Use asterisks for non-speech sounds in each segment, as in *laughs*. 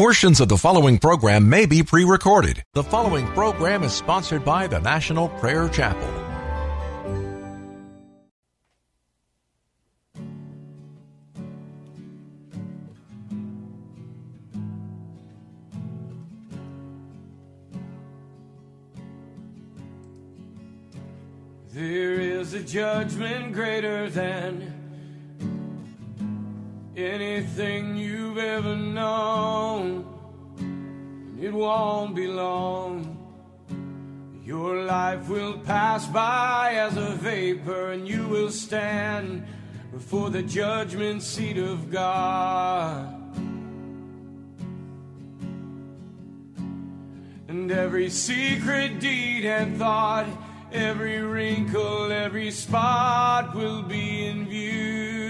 Portions of the following program may be pre recorded. The following program is sponsored by the National Prayer Chapel. There is a judgment greater than anything you've ever known. And it won't be long. Your life will pass by as a vapor, and you will stand before the judgment seat of God. And every secret deed and thought, every wrinkle, every spot will be in view.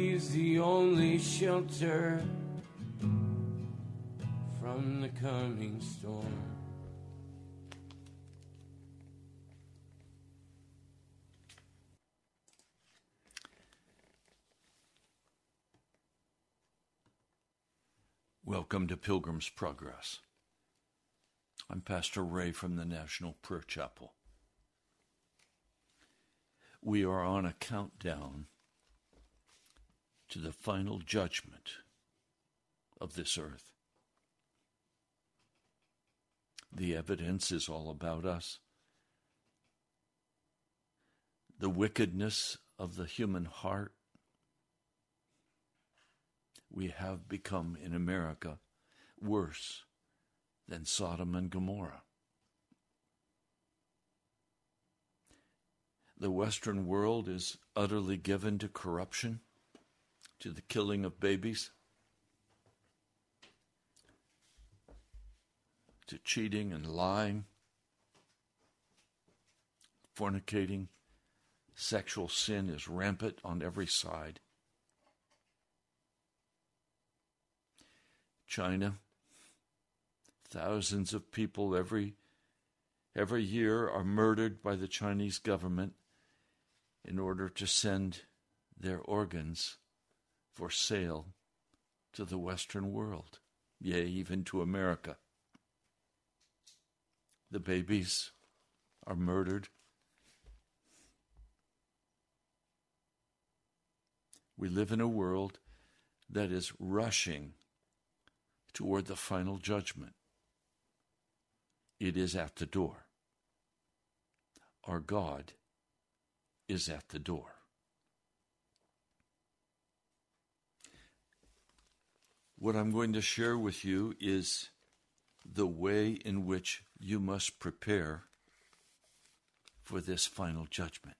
He's the only shelter from the coming storm. Welcome to Pilgrim's Progress. I'm Pastor Ray from the National Prayer Chapel. We are on a countdown to the final judgment of this earth. The evidence is all about us. The wickedness of the human heart. We have become in America worse than Sodom and Gomorrah. The Western world is utterly given to corruption to the killing of babies, to cheating and lying, fornicating. Sexual sin is rampant on every side. China, thousands of people every every year are murdered by the Chinese government in order to send their organs for sale to the Western world, yea, even to America. The babies are murdered. We live in a world that is rushing toward the final judgment. It is at the door. Our God is at the door. What I'm going to share with you is the way in which you must prepare for this final judgment.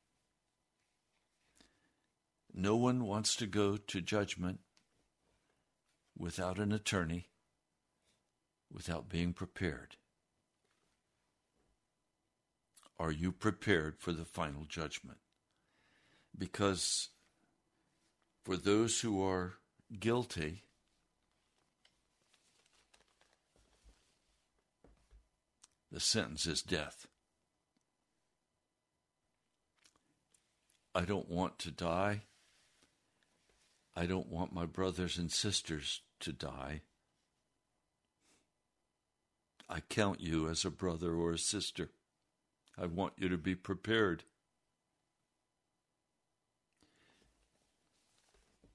No one wants to go to judgment without an attorney, without being prepared. Are you prepared for the final judgment? Because for those who are guilty, the sentence is death. I don't want to die. I don't want my brothers and sisters to die. I count you as a brother or a sister. I want you to be prepared.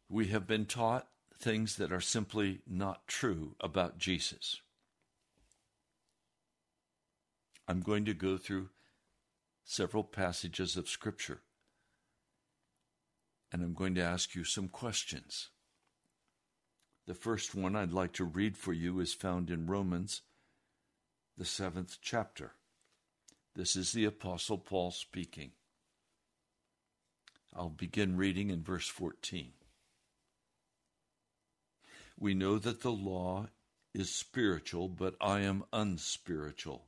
We have been taught things that are simply not true about Jesus. I'm going to go through several passages of Scripture and I'm going to ask you some questions. The first one I'd like to read for you is found in Romans, the seventh chapter. This is the Apostle Paul speaking. I'll begin reading in verse 14. We know that the law is spiritual, but I am unspiritual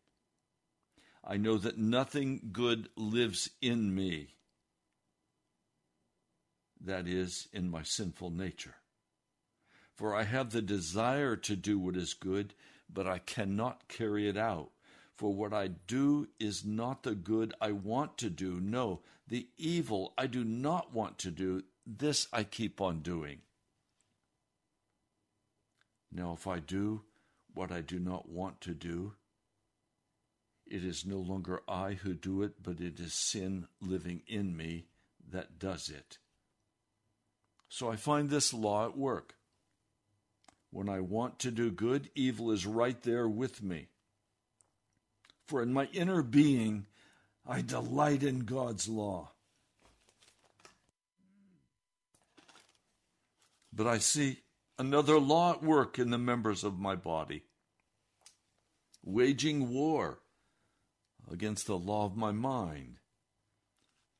I know that nothing good lives in me, that is, in my sinful nature. For I have the desire to do what is good, but I cannot carry it out. For what I do is not the good I want to do. No, the evil I do not want to do, this I keep on doing. Now, if I do what I do not want to do, it is no longer I who do it, but it is sin living in me that does it. So I find this law at work. When I want to do good, evil is right there with me. For in my inner being, I delight in God's law. But I see another law at work in the members of my body, waging war against the law of my mind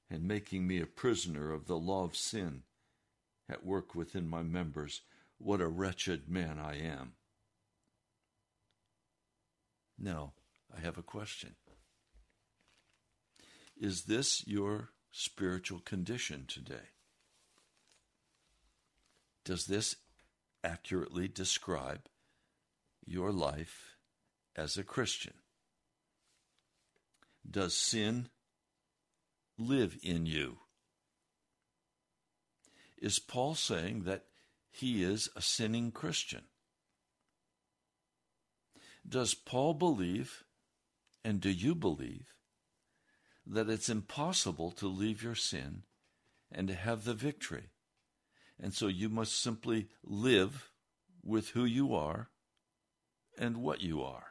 and making me a prisoner of the law of sin at work within my members. What a wretched man I am. Now, I have a question. Is this your spiritual condition today? Does this accurately describe your life as a Christian? Does sin live in you? Is Paul saying that he is a sinning Christian? Does Paul believe, and do you believe, that it's impossible to leave your sin and to have the victory? And so you must simply live with who you are and what you are.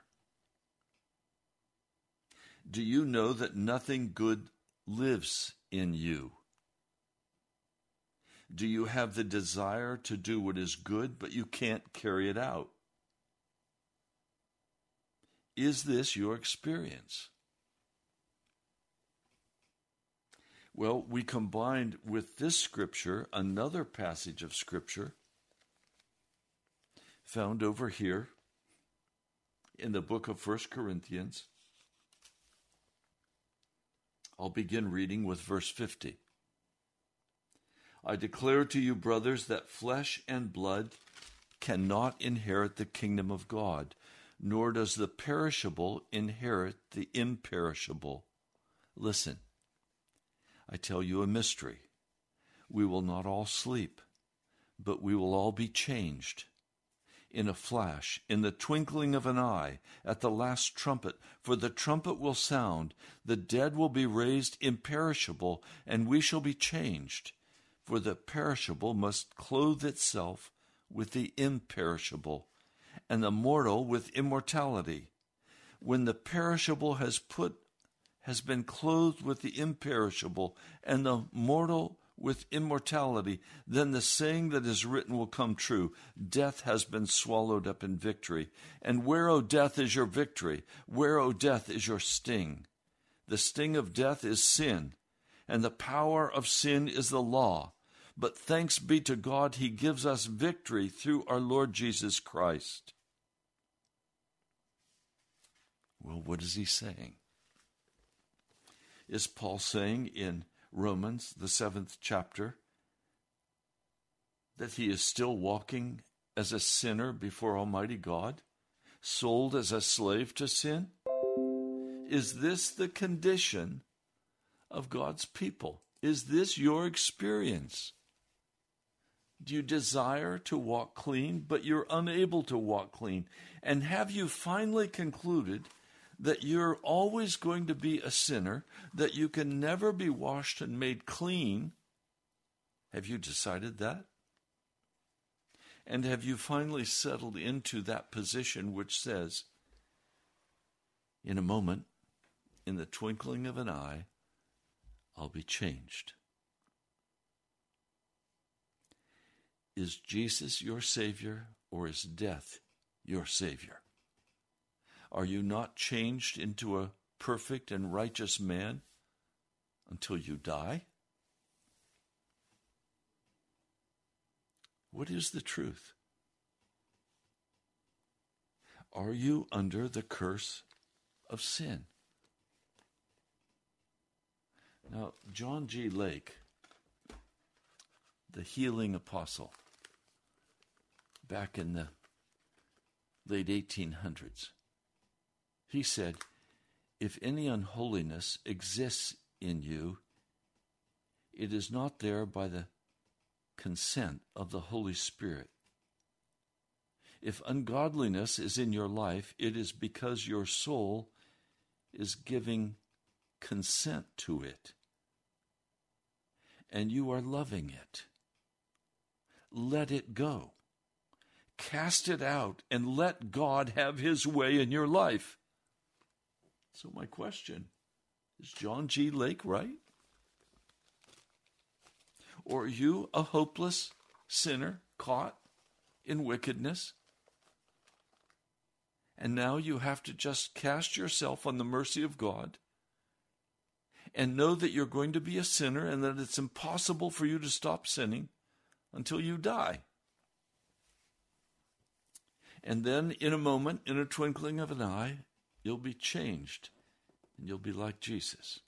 Do you know that nothing good lives in you? Do you have the desire to do what is good, but you can't carry it out? Is this your experience? Well, we combined with this scripture another passage of scripture found over here in the book of First Corinthians. I'll begin reading with verse 50. I declare to you, brothers, that flesh and blood cannot inherit the kingdom of God, nor does the perishable inherit the imperishable. Listen, I tell you a mystery. We will not all sleep, but we will all be changed. In a flash, in the twinkling of an eye, at the last trumpet, for the trumpet will sound, the dead will be raised imperishable, and we shall be changed. For the perishable must clothe itself with the imperishable, and the mortal with immortality. When the perishable has put has been clothed with the imperishable, and the mortal with immortality, then the saying that is written will come true Death has been swallowed up in victory. And where, O death, is your victory? Where, O death, is your sting? The sting of death is sin, and the power of sin is the law. But thanks be to God, He gives us victory through our Lord Jesus Christ. Well, what is He saying? is Paul saying in Romans, the seventh chapter, that he is still walking as a sinner before Almighty God, sold as a slave to sin? Is this the condition of God's people? Is this your experience? Do you desire to walk clean, but you're unable to walk clean? And have you finally concluded that you're always going to be a sinner, that you can never be washed and made clean. Have you decided that? And have you finally settled into that position which says, in a moment, in the twinkling of an eye, I'll be changed? Is Jesus your Savior or is death your Savior? Are you not changed into a perfect and righteous man until you die? What is the truth? Are you under the curse of sin? Now, John G. Lake, the healing apostle, back in the late 1800s, he said, If any unholiness exists in you, it is not there by the consent of the Holy Spirit. If ungodliness is in your life, it is because your soul is giving consent to it. And you are loving it. Let it go. Cast it out and let God have his way in your life. So, my question is John G. Lake right? Or are you a hopeless sinner caught in wickedness? And now you have to just cast yourself on the mercy of God and know that you're going to be a sinner and that it's impossible for you to stop sinning until you die. And then, in a moment, in a twinkling of an eye, you'll be changed and you'll be like Jesus.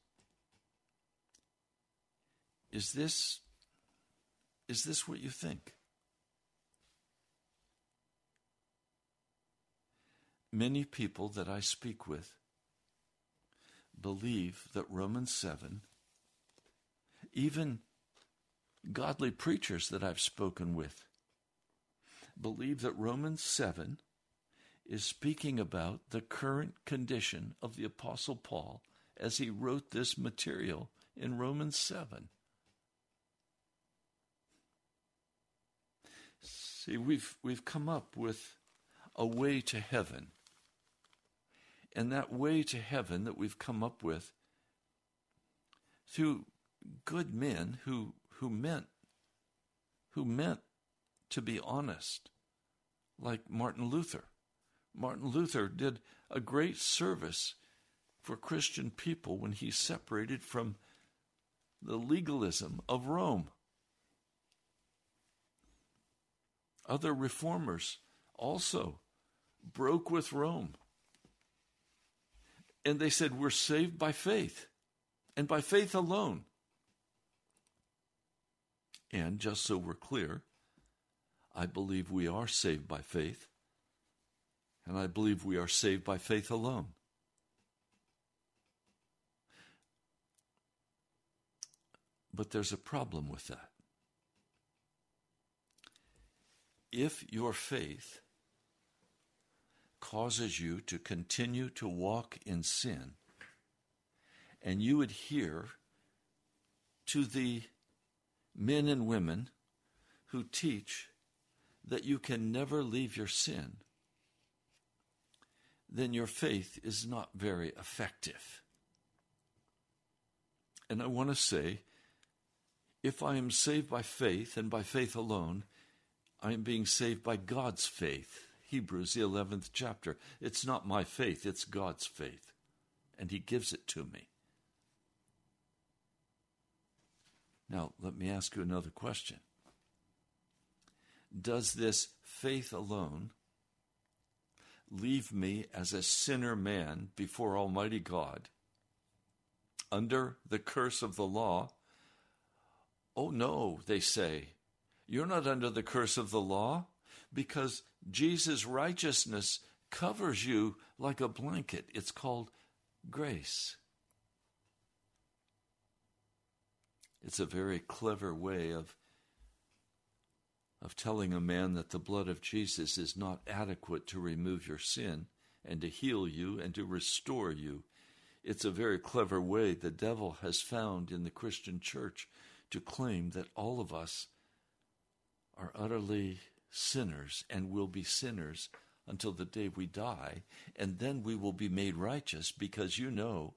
Is this is this what you think? Many people that I speak with believe that Romans 7, even godly preachers that I've spoken with, believe that Romans 7 is speaking about the current condition of the Apostle Paul as he wrote this material in Romans 7. See, we've, we've come up with a way to heaven and that way to heaven that we've come up with through good men who who meant who meant to be honest like Martin Luther Martin Luther did a great service for Christian people when he separated from the legalism of Rome. Other reformers also broke with Rome. And they said, We're saved by faith, and by faith alone. And just so we're clear, I believe we are saved by faith, and I believe we are saved by faith alone. But there's a problem with that. If your faith causes you to continue to walk in sin, and you adhere to the men and women who teach that you can never leave your sin, then your faith is not very effective. And I want to say, if I am saved by faith and by faith alone, I am being saved by God's faith. Hebrews, the 11th chapter. It's not my faith, it's God's faith. And He gives it to me. Now, let me ask you another question. Does this faith alone leave me as a sinner man before Almighty God under the curse of the law? Oh, no, they say. You're not under the curse of the law because Jesus' righteousness covers you like a blanket. It's called grace. It's a very clever way of, of telling a man that the blood of Jesus is not adequate to remove your sin and to heal you and to restore you. It's a very clever way the devil has found in the Christian church to claim that all of us are utterly sinners and will be sinners until the day we die, and then we will be made righteous because you know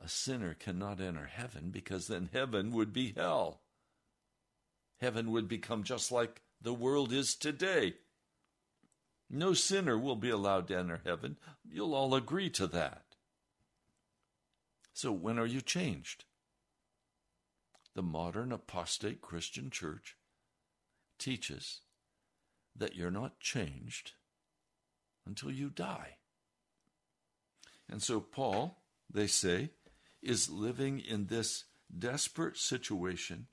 a sinner cannot enter heaven because then heaven would be hell. Heaven would become just like the world is today. No sinner will be allowed to enter heaven. You'll all agree to that. So, when are you changed? The modern apostate Christian church teaches that you're not changed until you die. And so, Paul, they say, is living in this desperate situation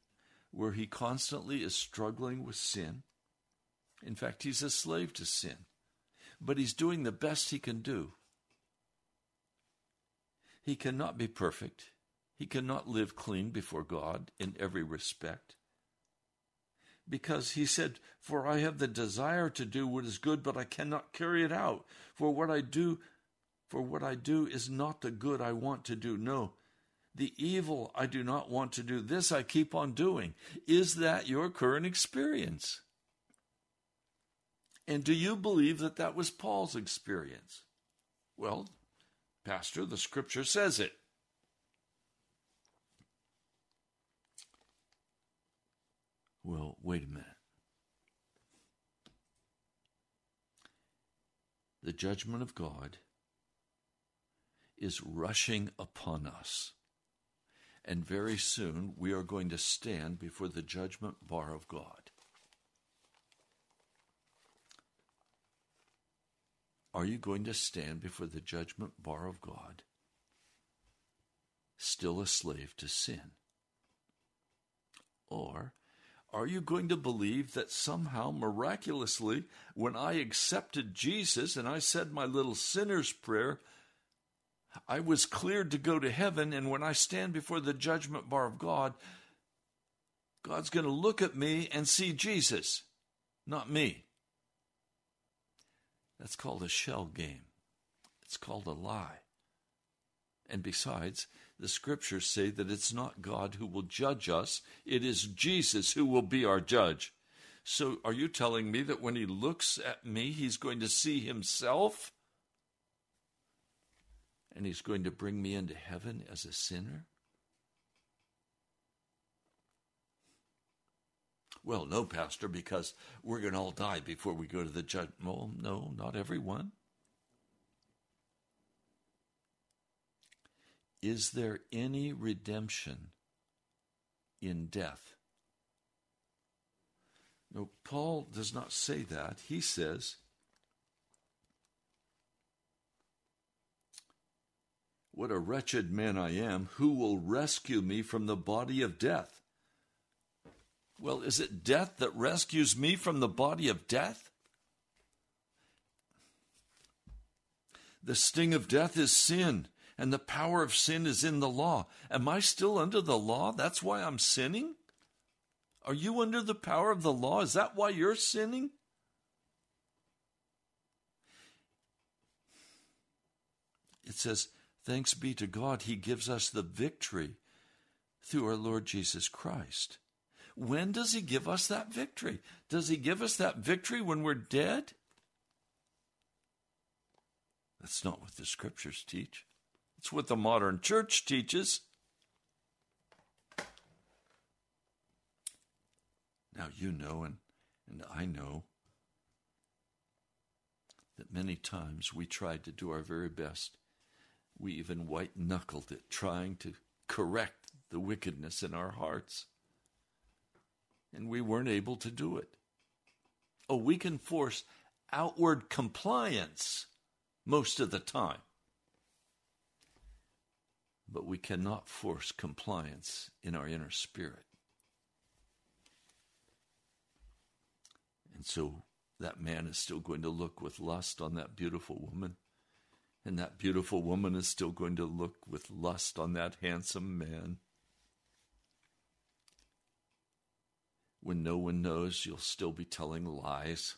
where he constantly is struggling with sin. In fact, he's a slave to sin, but he's doing the best he can do. He cannot be perfect. He cannot live clean before God in every respect because he said, For I have the desire to do what is good, but I cannot carry it out. For what I do, For what I do is not the good I want to do. No, the evil I do not want to do. This I keep on doing. Is that your current experience? And do you believe that that was Paul's experience? Well, Pastor, the scripture says it. Well, wait a minute. The judgment of God is rushing upon us. And very soon we are going to stand before the judgment bar of God. Are you going to stand before the judgment bar of God, still a slave to sin? Or are you going to believe that somehow, miraculously, when I accepted Jesus and I said my little sinner's prayer, I was cleared to go to heaven, and when I stand before the judgment bar of God, God's going to look at me and see Jesus, not me. That's called a shell game. It's called a lie. And besides, the scriptures say that it's not God who will judge us, it is Jesus who will be our judge. So, are you telling me that when he looks at me, he's going to see himself? And he's going to bring me into heaven as a sinner? Well, no, Pastor, because we're going to all die before we go to the judgment. Well, no, not everyone. Is there any redemption in death? No, Paul does not say that. He says, What a wretched man I am! Who will rescue me from the body of death? Well, is it death that rescues me from the body of death? The sting of death is sin, and the power of sin is in the law. Am I still under the law? That's why I'm sinning? Are you under the power of the law? Is that why you're sinning? It says, Thanks be to God, He gives us the victory through our Lord Jesus Christ. When does He give us that victory? Does He give us that victory when we're dead? That's not what the scriptures teach. It's what the modern church teaches. Now, you know, and, and I know, that many times we tried to do our very best we even white knuckled it, trying to correct the wickedness in our hearts. And we weren't able to do it. Oh, we can force outward compliance most of the time. But we cannot force compliance in our inner spirit. And so that man is still going to look with lust on that beautiful woman. And that beautiful woman is still going to look with lust on that handsome man. When no one knows, you'll still be telling lies.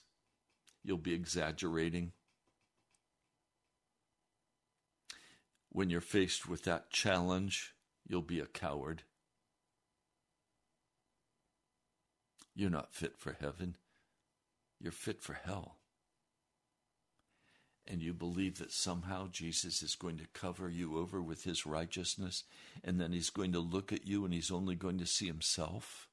You'll be exaggerating. When you're faced with that challenge, you'll be a coward. You're not fit for heaven. You're fit for hell and you believe that somehow Jesus is going to cover you over with his righteousness, and then he's going to look at you and he's only going to see himself?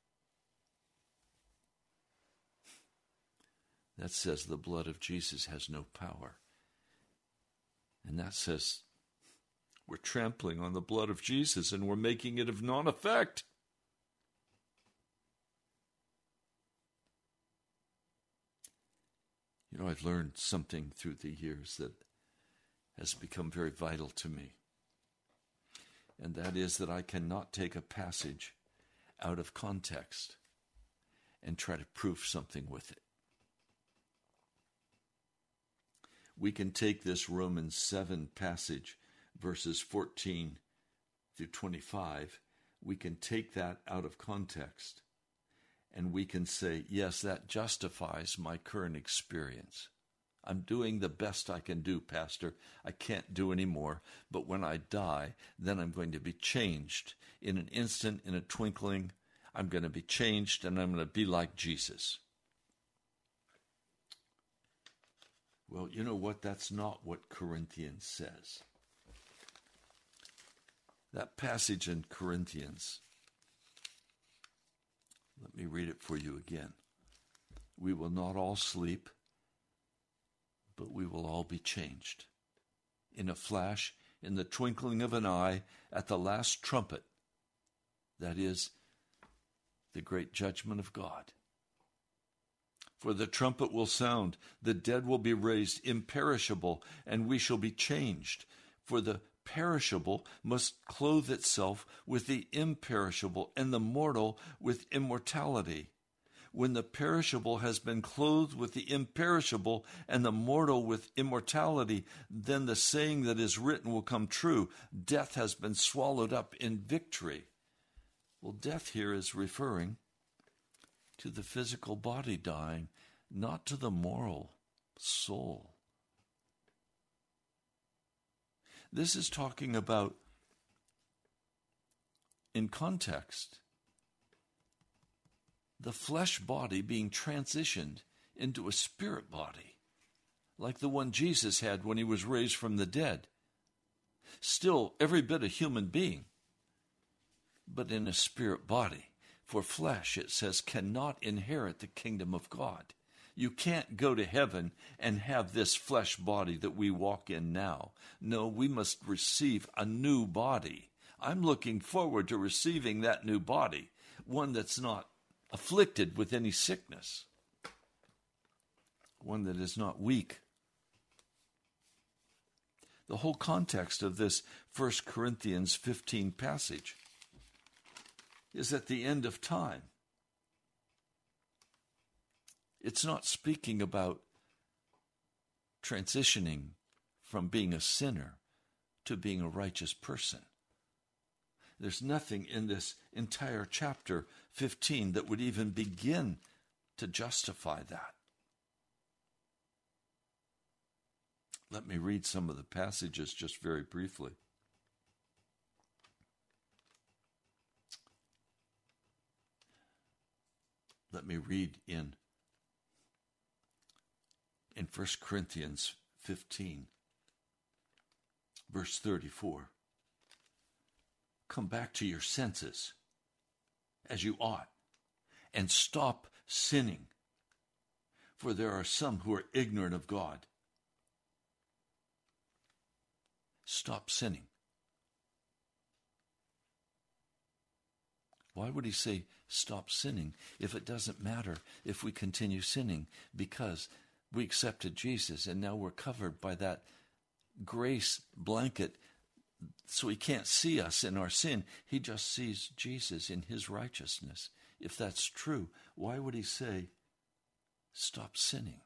That says the blood of Jesus has no power. And that says we're trampling on the blood of Jesus and we're making it of non effect. You know, I've learned something through the years that has become very vital to me. And that is that I cannot take a passage out of context and try to prove something with it. We can take this Romans 7 passage, verses 14 through 25, we can take that out of context and we can say, yes, that justifies my current experience. I'm doing the best I can do, Pastor. I can't do any more. But when I die, then I'm going to be changed. In an instant, in a twinkling, I'm going to be changed and I'm going to be like Jesus. Well, you know what? That's not what Corinthians says. That passage in Corinthians, let me read it for you again. We will not all sleep, but we will all be changed. In a flash, in the twinkling of an eye, at the last trumpet, that is, the great judgment of God. For the trumpet will sound, the dead will be raised imperishable, and we shall be changed. For the perishable must clothe itself with the imperishable, and the mortal with immortality. When the perishable has been clothed with the imperishable, and the mortal with immortality, then the saying that is written will come true death has been swallowed up in victory. Well, death here is referring to the physical body dying, not to the moral soul. This is talking about, in context, the flesh body being transitioned into a spirit body, like the one Jesus had when he was raised from the dead. Still, every bit a human being, but in a spirit body. For flesh, it says, cannot inherit the kingdom of God. You can't go to heaven and have this flesh body that we walk in now. No, we must receive a new body. I'm looking forward to receiving that new body, one that's not afflicted with any sickness, one that is not weak. The whole context of this 1 Corinthians 15 passage is at the end of time. It's not speaking about transitioning from being a sinner to being a righteous person. There's nothing in this entire chapter 15 that would even begin to justify that. Let me read some of the passages just very briefly. Let me read in in 1 Corinthians 15 verse 34. Come back to your senses as you ought and stop sinning. For there are some who are ignorant of God. Stop sinning. Why would he say stop sinning if it doesn't matter if we continue sinning? Because we accepted Jesus and now we're covered by that grace blanket so he can't see us in our sin. He just sees Jesus in his righteousness. If that's true, why would he say, stop sinning?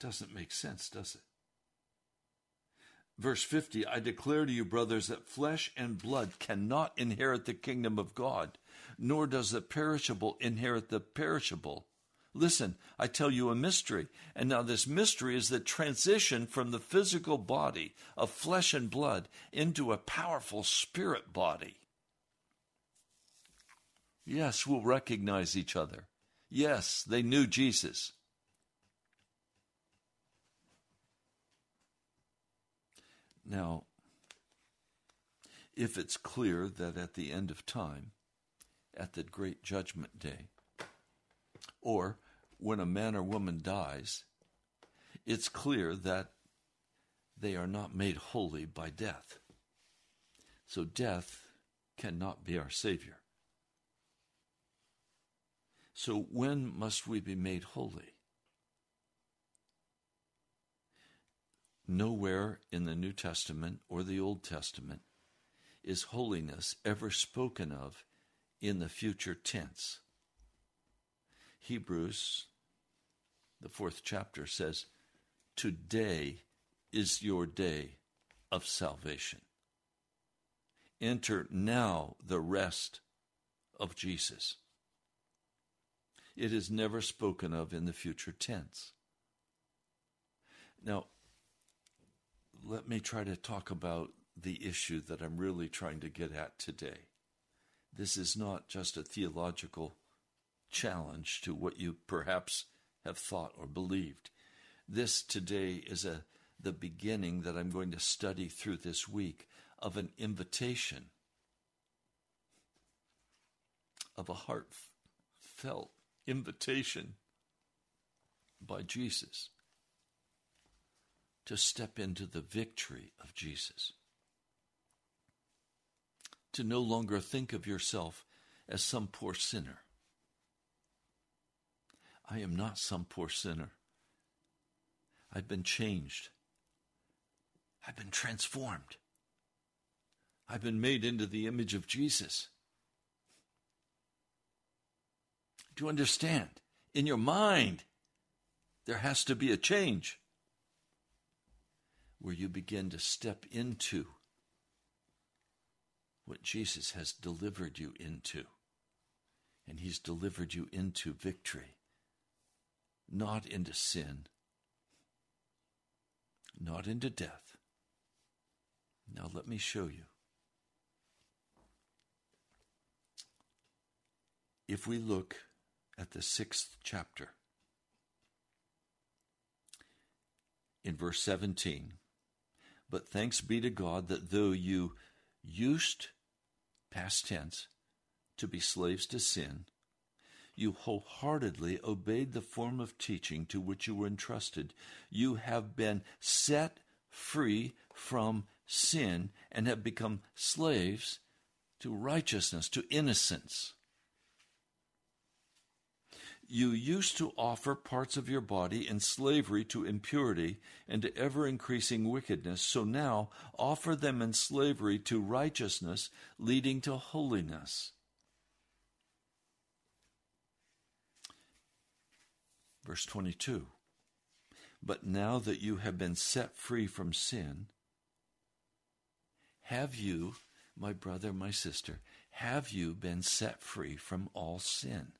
Doesn't make sense, does it? Verse 50 I declare to you, brothers, that flesh and blood cannot inherit the kingdom of God, nor does the perishable inherit the perishable. Listen, I tell you a mystery. And now, this mystery is the transition from the physical body of flesh and blood into a powerful spirit body. Yes, we'll recognize each other. Yes, they knew Jesus. Now, if it's clear that at the end of time, at the great judgment day, or when a man or woman dies, it's clear that they are not made holy by death. So death cannot be our Savior. So when must we be made holy? Nowhere in the New Testament or the Old Testament is holiness ever spoken of in the future tense. Hebrews, the fourth chapter, says, Today is your day of salvation. Enter now the rest of Jesus. It is never spoken of in the future tense. Now, let me try to talk about the issue that I'm really trying to get at today. This is not just a theological challenge to what you perhaps have thought or believed. This today is a the beginning that I'm going to study through this week of an invitation of a heartfelt invitation by Jesus to step into the victory of Jesus. To no longer think of yourself as some poor sinner. I am not some poor sinner. I've been changed. I've been transformed. I've been made into the image of Jesus. Do you understand? In your mind, there has to be a change where you begin to step into what Jesus has delivered you into. And He's delivered you into victory, not into sin, not into death. Now, let me show you. If we look at the sixth chapter, in verse 17, but thanks be to God that though you used, past tense, to be slaves to sin, you wholeheartedly obeyed the form of teaching to which you were entrusted. You have been set free from sin and have become slaves to righteousness, to innocence. You used to offer parts of your body in slavery to impurity and to ever increasing wickedness, so now offer them in slavery to righteousness, leading to holiness. Verse 22 But now that you have been set free from sin, have you, my brother, my sister, have you been set free from all sin?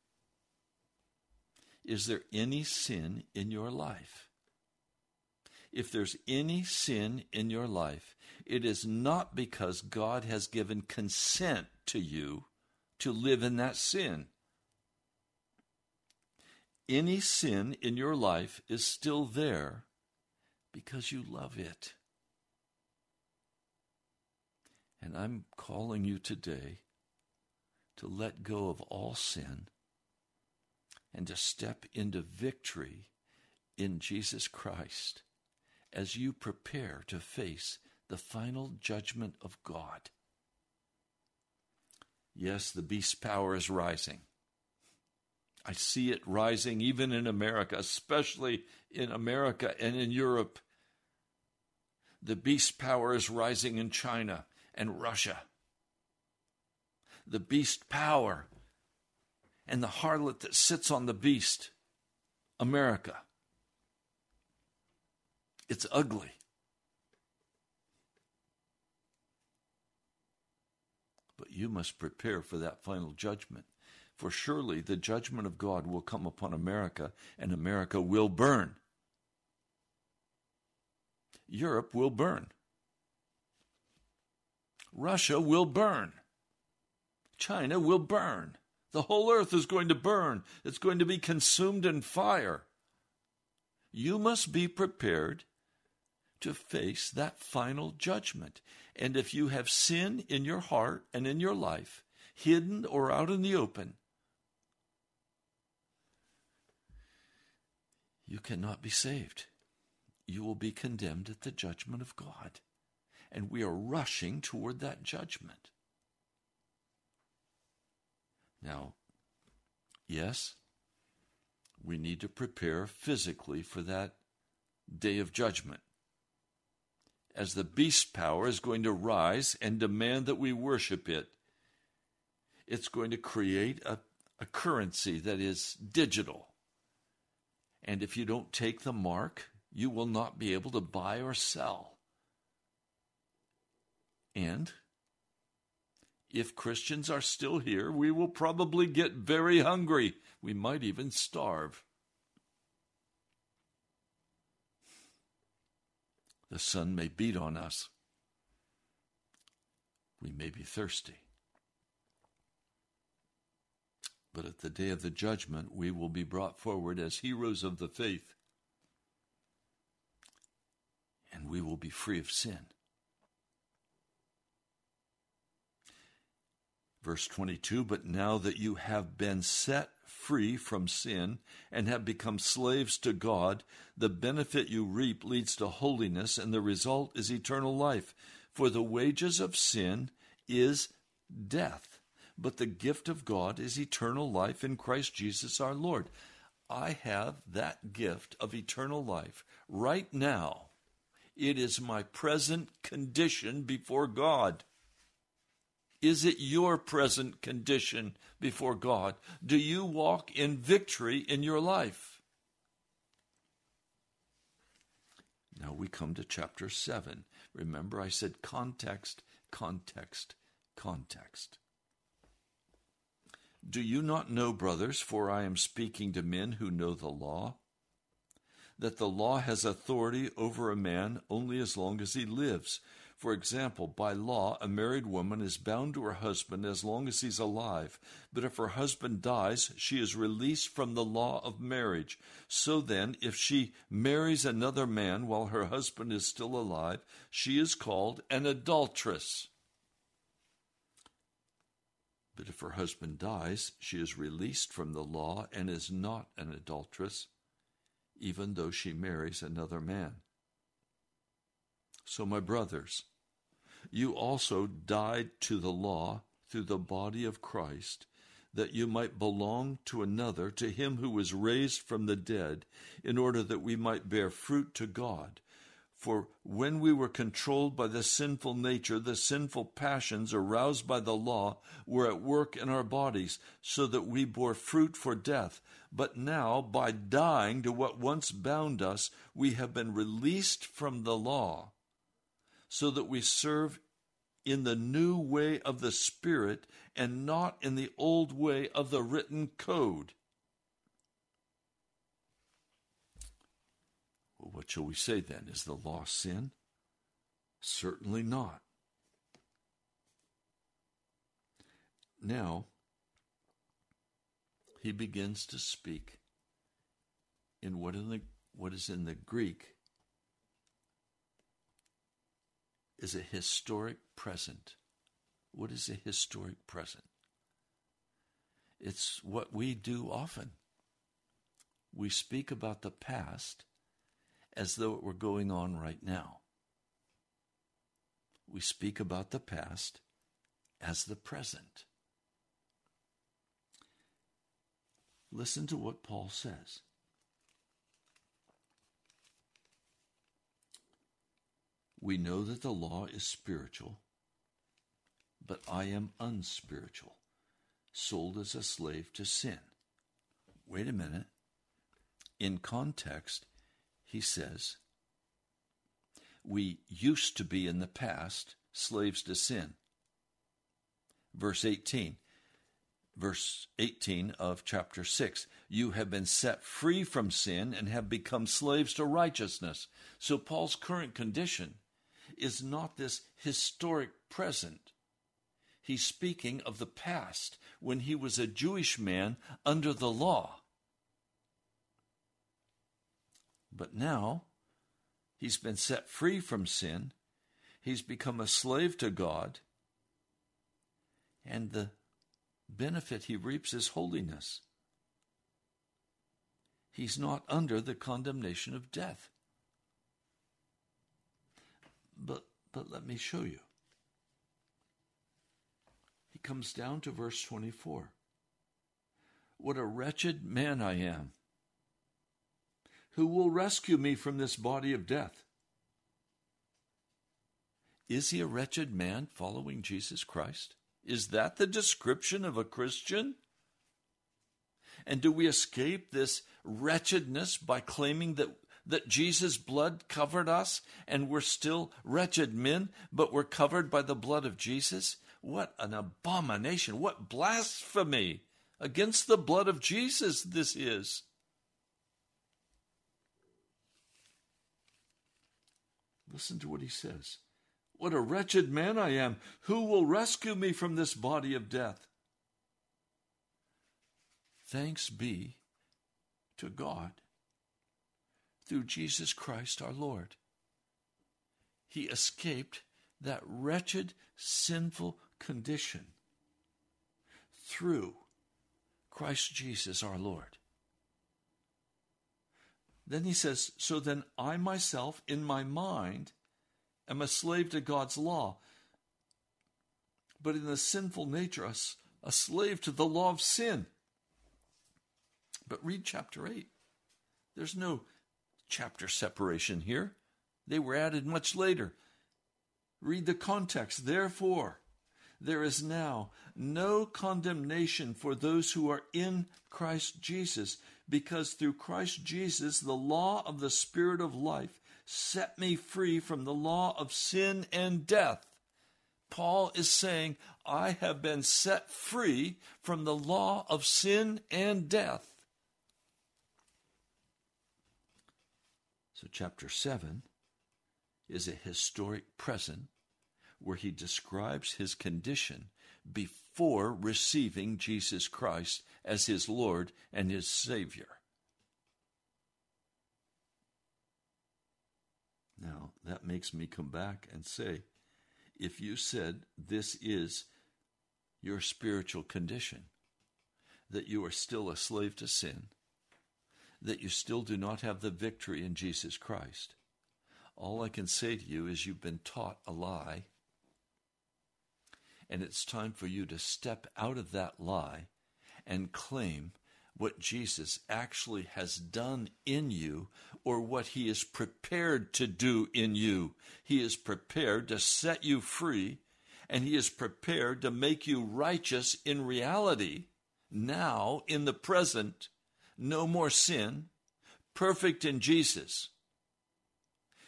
Is there any sin in your life? If there's any sin in your life, it is not because God has given consent to you to live in that sin. Any sin in your life is still there because you love it. And I'm calling you today to let go of all sin and to step into victory in Jesus Christ as you prepare to face the final judgment of God. Yes, the beast power is rising. I see it rising even in America, especially in America and in Europe. The beast power is rising in China and Russia. The beast power and the harlot that sits on the beast, America. It's ugly. But you must prepare for that final judgment. For surely the judgment of God will come upon America, and America will burn. Europe will burn. Russia will burn. China will burn. The whole earth is going to burn, it's going to be consumed in fire. You must be prepared to face that final judgment. And if you have sin in your heart and in your life, hidden or out in the open, you cannot be saved. You will be condemned at the judgment of God. And we are rushing toward that judgment. Now, yes, we need to prepare physically for that day of judgment. As the beast power is going to rise and demand that we worship it, it's going to create a, a currency that is digital. And if you don't take the mark, you will not be able to buy or sell. And If Christians are still here, we will probably get very hungry. We might even starve. The sun may beat on us. We may be thirsty. But at the day of the judgment, we will be brought forward as heroes of the faith, and we will be free of sin. Verse 22 But now that you have been set free from sin and have become slaves to God, the benefit you reap leads to holiness, and the result is eternal life. For the wages of sin is death, but the gift of God is eternal life in Christ Jesus our Lord. I have that gift of eternal life right now. It is my present condition before God. Is it your present condition before God? Do you walk in victory in your life? Now we come to chapter 7. Remember, I said context, context, context. Do you not know, brothers, for I am speaking to men who know the law, that the law has authority over a man only as long as he lives? For example, by law, a married woman is bound to her husband as long as he's alive, but if her husband dies, she is released from the law of marriage. So then, if she marries another man while her husband is still alive, she is called an adulteress. But if her husband dies, she is released from the law and is not an adulteress, even though she marries another man. So, my brothers, you also died to the law through the body of Christ, that you might belong to another, to him who was raised from the dead, in order that we might bear fruit to God. For when we were controlled by the sinful nature, the sinful passions aroused by the law were at work in our bodies, so that we bore fruit for death. But now, by dying to what once bound us, we have been released from the law so that we serve in the new way of the Spirit and not in the old way of the written code. Well, what shall we say then? Is the law sin? Certainly not. Now, he begins to speak in what, in the, what is in the Greek is a historic present. What is a historic present? It's what we do often. We speak about the past as though it were going on right now. We speak about the past as the present. Listen to what Paul says. We know that the law is spiritual, but I am unspiritual, sold as a slave to sin. Wait a minute. In context, he says, We used to be in the past slaves to sin. Verse 18 verse 18 of chapter 6. You have been set free from sin and have become slaves to righteousness. So, Paul's current condition is not this historic present. He's speaking of the past when he was a Jewish man under the law. But now he's been set free from sin, he's become a slave to God, and the benefit he reaps is holiness. He's not under the condemnation of death. But, but let me show you. He comes down to verse 24. What a wretched man I am. Who will rescue me from this body of death? Is he a wretched man following Jesus Christ? Is that the description of a Christian? And do we escape this wretchedness by claiming that that Jesus' blood covered us and we're still wretched men, but we're covered by the blood of Jesus? What an abomination! What blasphemy against the blood of Jesus this is! Listen to what he says. What a wretched man I am! Who will rescue me from this body of death? Thanks be to God through Jesus Christ our Lord. He escaped that wretched, sinful condition through Christ Jesus our Lord. Then he says, So then I myself, in my mind, am a slave to God's law, but in the sinful nature, a, slave to the law of sin. But read chapter 8. There's no chapter separation here. They were added much later. Read the context. Therefore, there is now no condemnation for those who are in Christ Jesus, because through Christ Jesus, the law of the Spirit of life set me free from the law of sin and death. Paul is saying, I have been set free from the law of sin and death. So, chapter 7 is a historic present where he describes his condition before receiving Jesus Christ as his Lord and his Savior. Now, that makes me come back and say if you said this is your spiritual condition, that you are still a slave to sin, that you still do not have the victory in Jesus Christ, all I can say to you is you've been taught a lie, and it's time for you to step out of that lie and claim what Jesus actually has done in you or what he is prepared to do in you. He is prepared to set you free and he is prepared to make you righteous in reality, now in the present, no more sin, perfect in Jesus.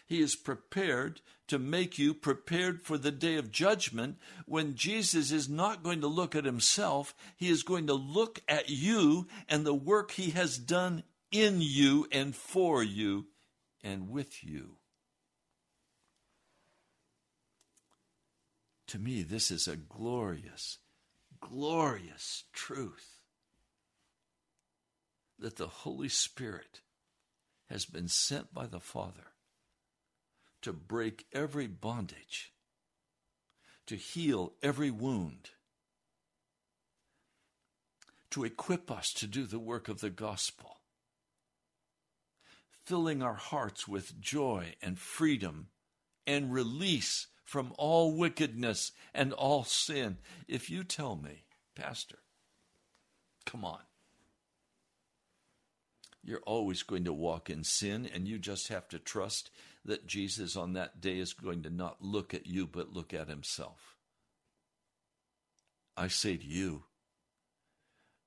He is prepared to make you prepared for the day of judgment when Jesus is not going to look at himself. He is going to look at you and the work he has done in you and for you and with you. To me, this is a glorious, glorious truth that the Holy Spirit has been sent by the Father to break every bondage, to heal every wound, to equip us to do the work of the gospel, filling our hearts with joy and freedom and release from all wickedness and all sin. If you tell me, Pastor, come on you're always going to walk in sin, and you just have to trust that Jesus on that day is going to not look at you, but look at himself. I say to you,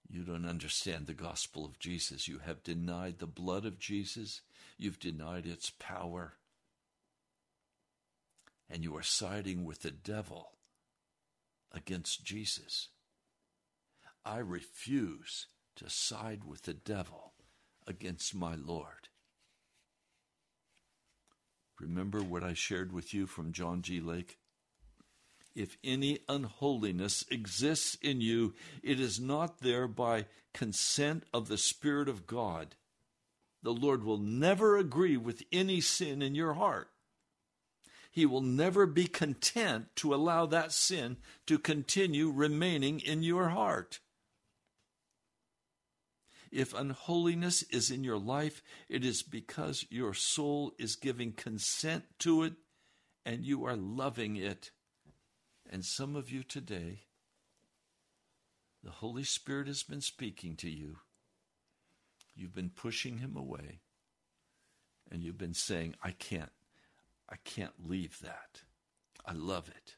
you don't understand the gospel of Jesus. You have denied the blood of Jesus, you've denied its power, and you are siding with the devil against Jesus. I refuse to side with the devil against my Lord. Remember what I shared with you from John G. Lake? If any unholiness exists in you, it is not there by consent of the Spirit of God. The Lord will never agree with any sin in your heart. He will never be content to allow that sin to continue remaining in your heart. If unholiness is in your life, it is because your soul is giving consent to it and you are loving it. And some of you today, the Holy Spirit has been speaking to you. You've been pushing him away. And you've been saying, I can't, I can't leave that. I love it.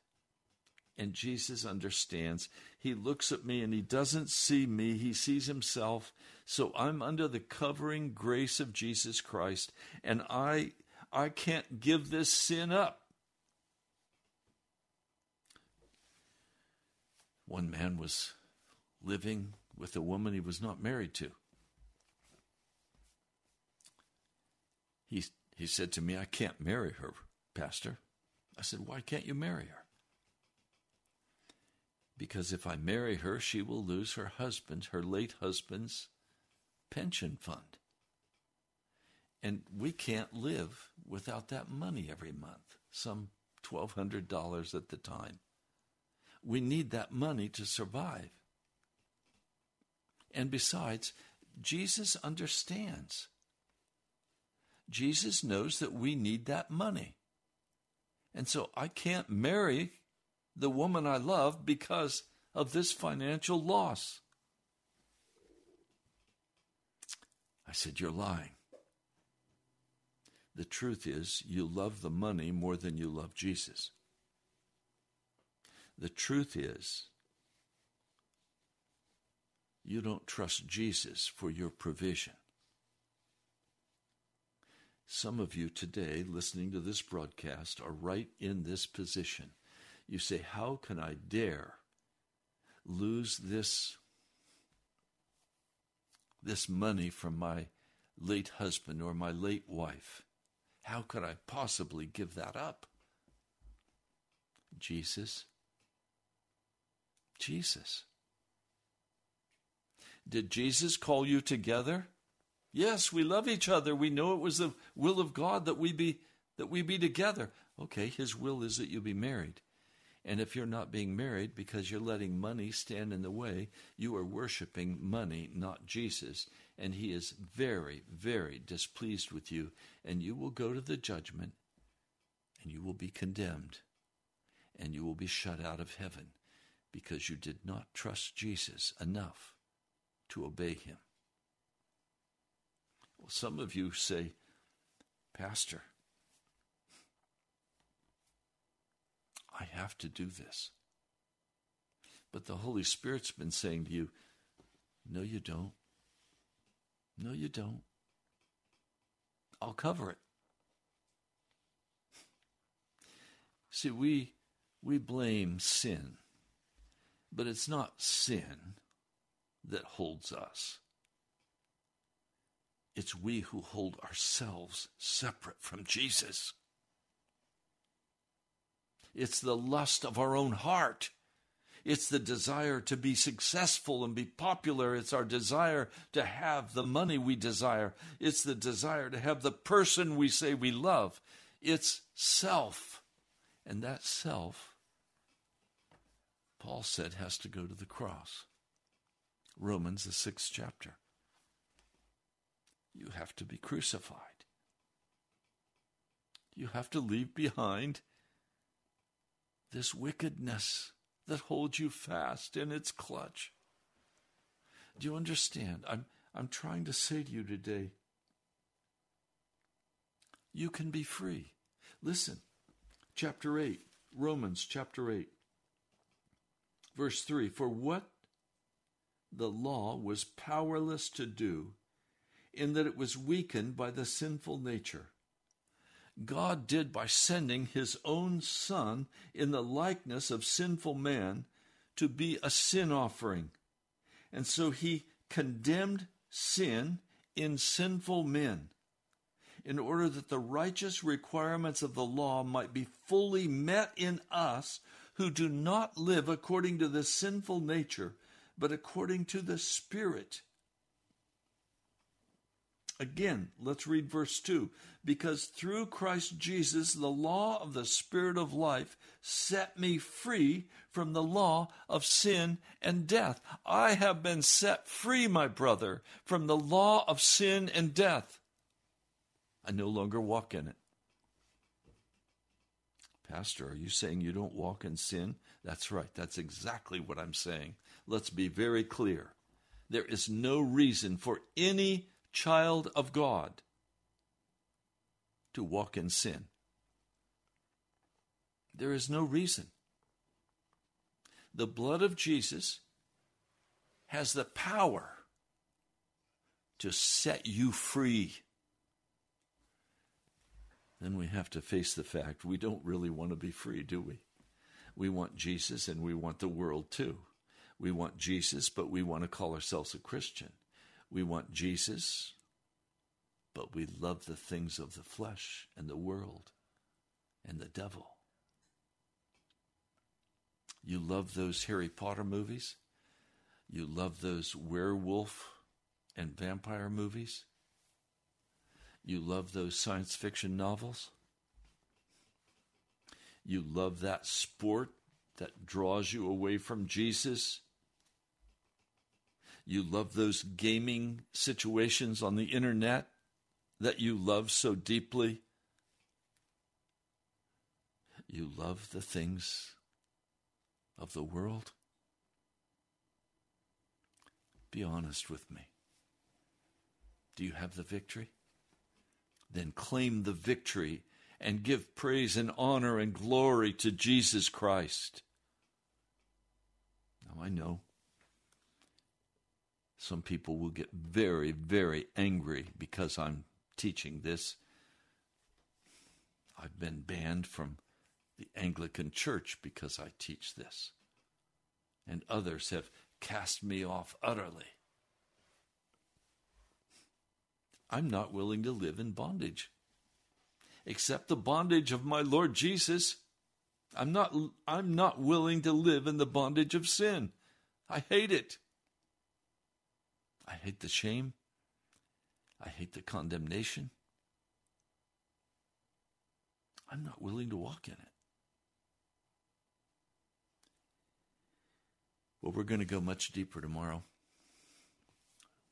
And Jesus understands. He looks at me and he doesn't see me, he sees himself. So I'm under the covering grace of Jesus Christ, and I I can't give this sin up. One man was living with a woman he was not married to. He, he said to me, I can't marry her, Pastor. I said, Why can't you marry her? Because if I marry her, she will lose her husband, her late husband's pension fund. And we can't live without that money every month, some $1,200 at the time. We need that money to survive. And besides, Jesus understands. Jesus knows that we need that money. And so I can't marry the woman I love because of this financial loss. I said, You're lying. The truth is, you love the money more than you love Jesus. The truth is, you don't trust Jesus for your provision. Some of you today, listening to this broadcast, are right in this position. You say, How can I dare lose this, this money from my late husband or my late wife? How could I possibly give that up? Jesus. Jesus. Did Jesus call you together? Yes, we love each other. We know it was the will of God that we be that we be together. Okay, his will is that you be married. And if you're not being married because you're letting money stand in the way, you are worshiping money, not Jesus. And he is very, very displeased with you. And you will go to the judgment and you will be condemned. And you will be shut out of heaven because you did not trust Jesus enough to obey him. Well, some of you say, Pastor, I have to do this. But the Holy Spirit's been saying to you, No, you don't. No, you don't. I'll cover it. See, we, we blame sin, but it's not sin that holds us. It's we who hold ourselves separate from Jesus. It's the lust of our own heart. It's the desire to be successful and be popular. It's our desire to have the money we desire. It's the desire to have the person we say we love. It's self. And that self, Paul said, has to go to the cross. Romans, the sixth chapter. You have to be crucified. You have to leave behind this wickedness that holds you fast in its clutch. Do you understand? I'm, I'm trying to say to you today you can be free. Listen, chapter 8, Romans chapter 8, verse 3 For what the law was powerless to do, in that it was weakened by the sinful nature. God did by sending his own Son in the likeness of sinful man to be a sin offering. And so he condemned sin in sinful men in order that the righteous requirements of the law might be fully met in us who do not live according to the sinful nature, but according to the Spirit. Again, let's read verse 2. Because through Christ Jesus, the law of the Spirit of life set me free from the law of sin and death. I have been set free, my brother, from the law of sin and death. I no longer walk in it. Pastor, are you saying you don't walk in sin? That's right. That's exactly what I'm saying. Let's be very clear. There is no reason for any child of God to walk in sin. There is no reason. The blood of Jesus has the power to set you free. Then we have to face the fact we don't really want to be free, do we? We want Jesus and we want the world too. We want Jesus, but we want to call ourselves a Christian. We want Jesus, but we love the things of the flesh and the world and the devil. You love those Harry Potter movies? You love those werewolf and vampire movies? You love those science fiction novels? You love that sport that draws you away from Jesus? You love those gaming situations on the internet that you love so deeply? You love the things of the world? Be honest with me. Do you have the victory? Then claim the victory and give praise and honor and glory to Jesus Christ. Now, I know some people will get very, very angry because I'm teaching this. I've been banned from the Anglican Church because I teach this. And others have cast me off utterly. I'm not willing to live in bondage, except the bondage of my Lord Jesus. I'm not, I'm not willing to live in the bondage of sin. I hate it. I hate the shame. I hate the condemnation. I'm not willing to walk in it. Well, we're going to go much deeper tomorrow.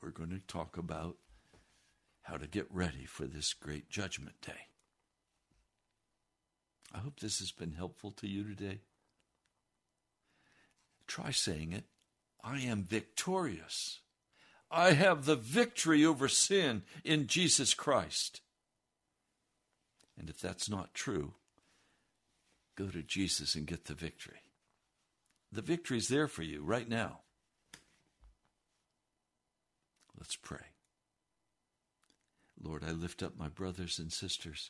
We're going to talk about how to get ready for this great judgment day. I hope this has been helpful to you today. Try saying it I am victorious. I have the victory over sin in Jesus Christ. And if that's not true, go to Jesus and get the victory. The victory is there for you right now. Let's pray. Lord, I lift up my brothers and sisters.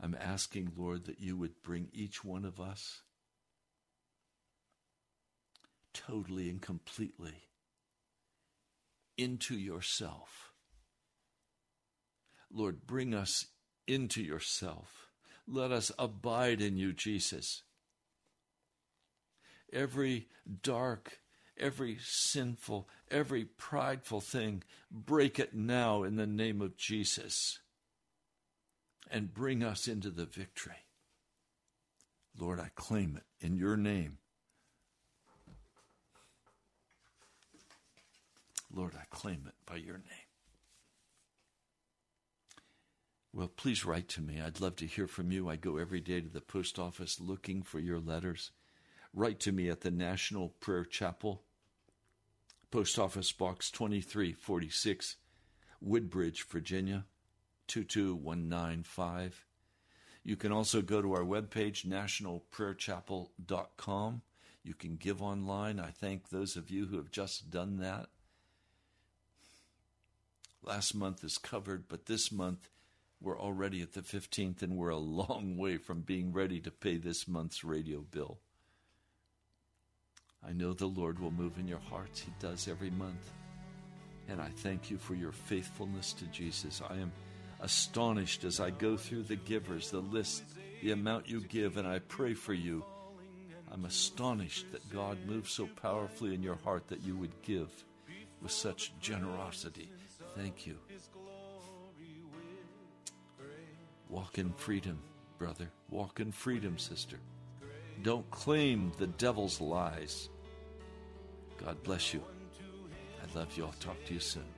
I'm asking, Lord, that you would bring each one of us totally and completely into yourself. Lord, bring us into yourself. Let us abide in you, Jesus. Every dark, every sinful, every prideful thing, break it now in the name of Jesus and bring us into the victory. Lord, I claim it in your name. Lord, I claim it by your name. Well, please write to me. I'd love to hear from you. I go every day to the post office looking for your letters. Write to me at the National Prayer Chapel, Post Office Box 2346, Woodbridge, Virginia 22195. You can also go to our webpage, nationalprayerchapel.com. You can give online. I thank those of you who have just done that. Last month is covered, but this month we're already at the 15th and we're a long *laughs* way from being ready to pay this month's radio bill. I know the Lord will move in your hearts. He does every month. And I thank you for your faithfulness to Jesus. I am astonished as I go through the givers, the list, the amount you give, and I pray for you. I'm astonished that God moves so powerfully in your heart that you would give with such generosity. Thank you. Walk in freedom, brother. Walk in freedom, sister. Don't claim the devil's lies. God bless you. I love you. I'll talk to you soon.